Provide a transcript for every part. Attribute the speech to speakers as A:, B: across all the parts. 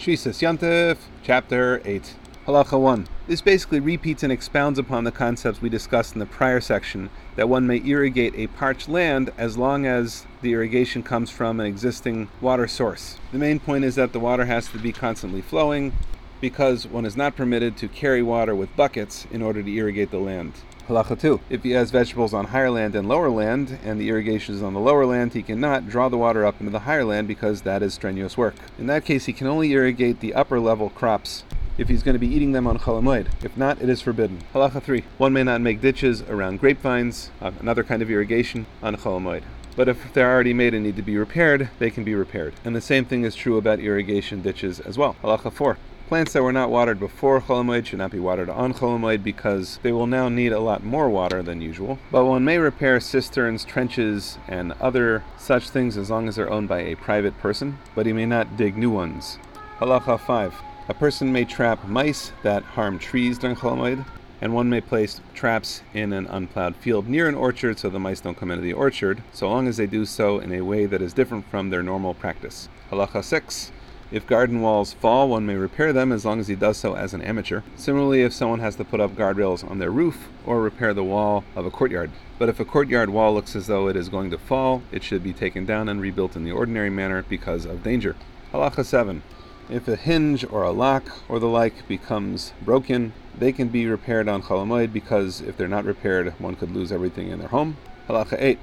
A: Shvisas Yantif, Chapter 8. Halacha 1. This basically repeats and expounds upon the concepts we discussed in the prior section that one may irrigate a parched land as long as the irrigation comes from an existing water source. The main point is that the water has to be constantly flowing because one is not permitted to carry water with buckets in order to irrigate the land. Halacha 2. If he has vegetables on higher land and lower land, and the irrigation is on the lower land, he cannot draw the water up into the higher land because that is strenuous work. In that case, he can only irrigate the upper level crops if he's going to be eating them on Chol Hamoed. If not, it is forbidden. Halacha 3. One may not make ditches around grapevines, uh, another kind of irrigation, on Chol Hamoed. But if they're already made and need to be repaired, they can be repaired. And the same thing is true about irrigation ditches as well. Halacha 4. Plants that were not watered before Chol Hamoed should not be watered on Chol Hamoed because they will now need a lot more water than usual. But one may repair cisterns, trenches, and other such things as long as they're owned by a private person, but he may not dig new ones. Halacha 5. A person may trap mice that harm trees during Chol Hamoed, and one may place traps in an unplowed field near an orchard so the mice don't come into the orchard, so long as they do so in a way that is different from their normal practice. Halacha 6. If garden walls fall, one may repair them as long as he does so as an amateur. Similarly, if someone has to put up guardrails on their roof or repair the wall of a courtyard. But if a courtyard wall looks as though it is going to fall, it should be taken down and rebuilt in the ordinary manner because of danger. Halacha 7. If a hinge or a lock or the like becomes broken, they can be repaired on Chol Hamoed because if they're not repaired, one could lose everything in their home. Halacha 8.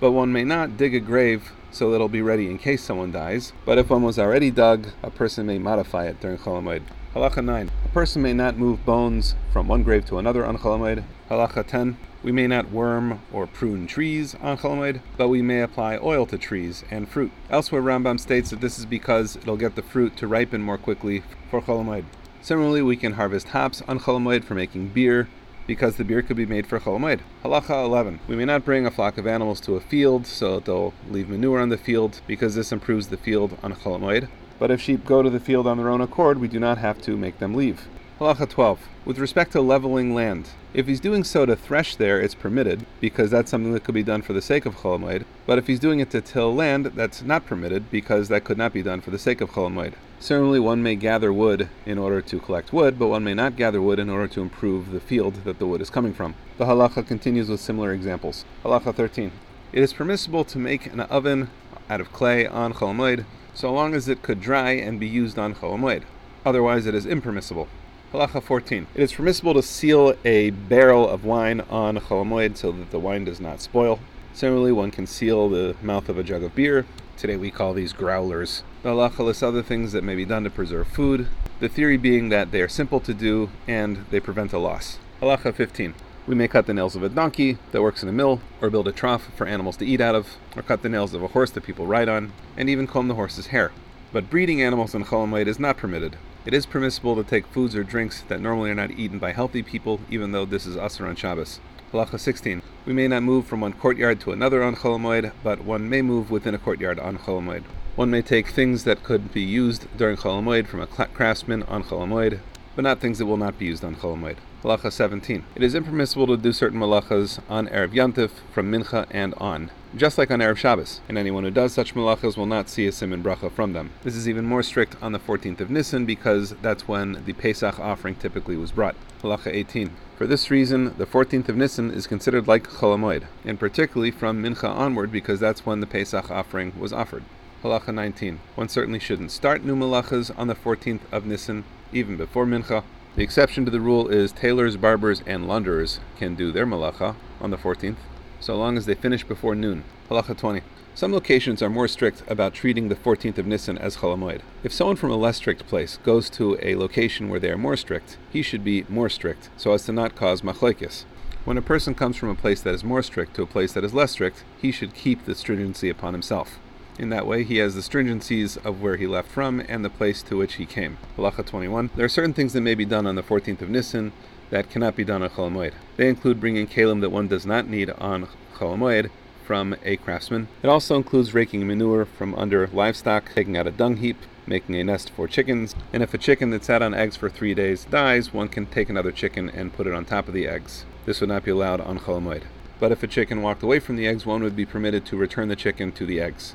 A: But one may not dig a grave so that it'll be ready in case someone dies. But if one was already dug, a person may modify it during Chol Hamoed. Halacha 9. A person may not move bones from one grave to another on Chol Hamoed. Halacha 10. We may not worm or prune trees on Chol Hamoed, but we may apply oil to trees and fruit. Elsewhere, Rambam states that this is because it'll get the fruit to ripen more quickly for Chol Hamoed. Similarly, we can harvest hops on Chol Hamoed for making beer, because the beer could be made for Chol Hamoed. Halacha 11. We may not bring a flock of animals to a field so they'll leave manure on the field because this improves the field on Chol Hamoed. But if sheep go to the field on their own accord, we do not have to make them leave. Halacha 12. With respect to leveling land, if he's doing so to thresh there, it's permitted, because that's something that could be done for the sake of Chol Hamoed. But if he's doing it to till land, that's not permitted, because that could not be done for the sake of Chol Hamoed. Certainly, one may gather wood in order to collect wood, but one may not gather wood in order to improve the field that the wood is coming from. The halacha continues with similar examples. Halacha 13. It is permissible to make an oven out of clay on Chol Hamoed, so long as it could dry and be used on Chol Hamoed. Otherwise, it is impermissible. Halacha 14. It is permissible to seal a barrel of wine on Chol Hamoed so that the wine does not spoil. Similarly, one can seal the mouth of a jug of beer. Today we call these growlers. The halacha lists other things that may be done to preserve food, the theory being that they are simple to do and they prevent a loss. Halacha 15. We may cut the nails of a donkey that works in a mill, or build a trough for animals to eat out of, or cut the nails of a horse that people ride on, and even comb the horse's hair. But breeding animals in Chol Hamoed is not permitted. It is permissible to take foods or drinks that normally are not eaten by healthy people, even though this is assur on Shabbos. Halacha 16. We may not move from one courtyard to another on Chol Hamoed, but one may move within a courtyard on Chol Hamoed. One may take things that could be used during Chol Hamoed from a craftsman on Chol Hamoed, but not things that will not be used on Chol Hamoed. Halacha 17. It is impermissible to do certain malachas on Erev Yantif from Mincha and on, just like on Erev Shabbos, and anyone who does such malachas will not see a simon bracha from them. This is even more strict on the 14th of Nisan because that's when the Pesach offering typically was brought. Halacha 18. For this reason, the 14th of Nisan is considered like Chol Hamoed, and particularly from Mincha onward because that's when the Pesach offering was offered. Halacha 19. One certainly shouldn't start new malachas on the 14th of Nisan, even before Mincha, the exception to the rule is tailors, barbers, and launderers can do their malacha on the 14th, so long as they finish before noon. Halacha 20. Some locations are more strict about treating the 14th of Nisan as Chol Hamoed. If someone from a less strict place goes to a location where they are more strict, he should be more strict, so as to not cause machlokes. When a person comes from a place that is more strict to a place that is less strict, he should keep the stringency upon himself. In that way, he has the stringencies of where he left from and the place to which he came. Halacha 21. There are certain things that may be done on the 14th of Nisan that cannot be done on Chol Hamoed. They include bringing keilim that one does not need on Chol Hamoed from a craftsman. It also includes raking manure from under livestock, taking out a dung heap, making a nest for chickens, and if a chicken that sat on eggs for three days dies, one can take another chicken and put it on top of the eggs. This would not be allowed on Chol Hamoed. But if a chicken walked away from the eggs, one would be permitted to return the chicken to the eggs.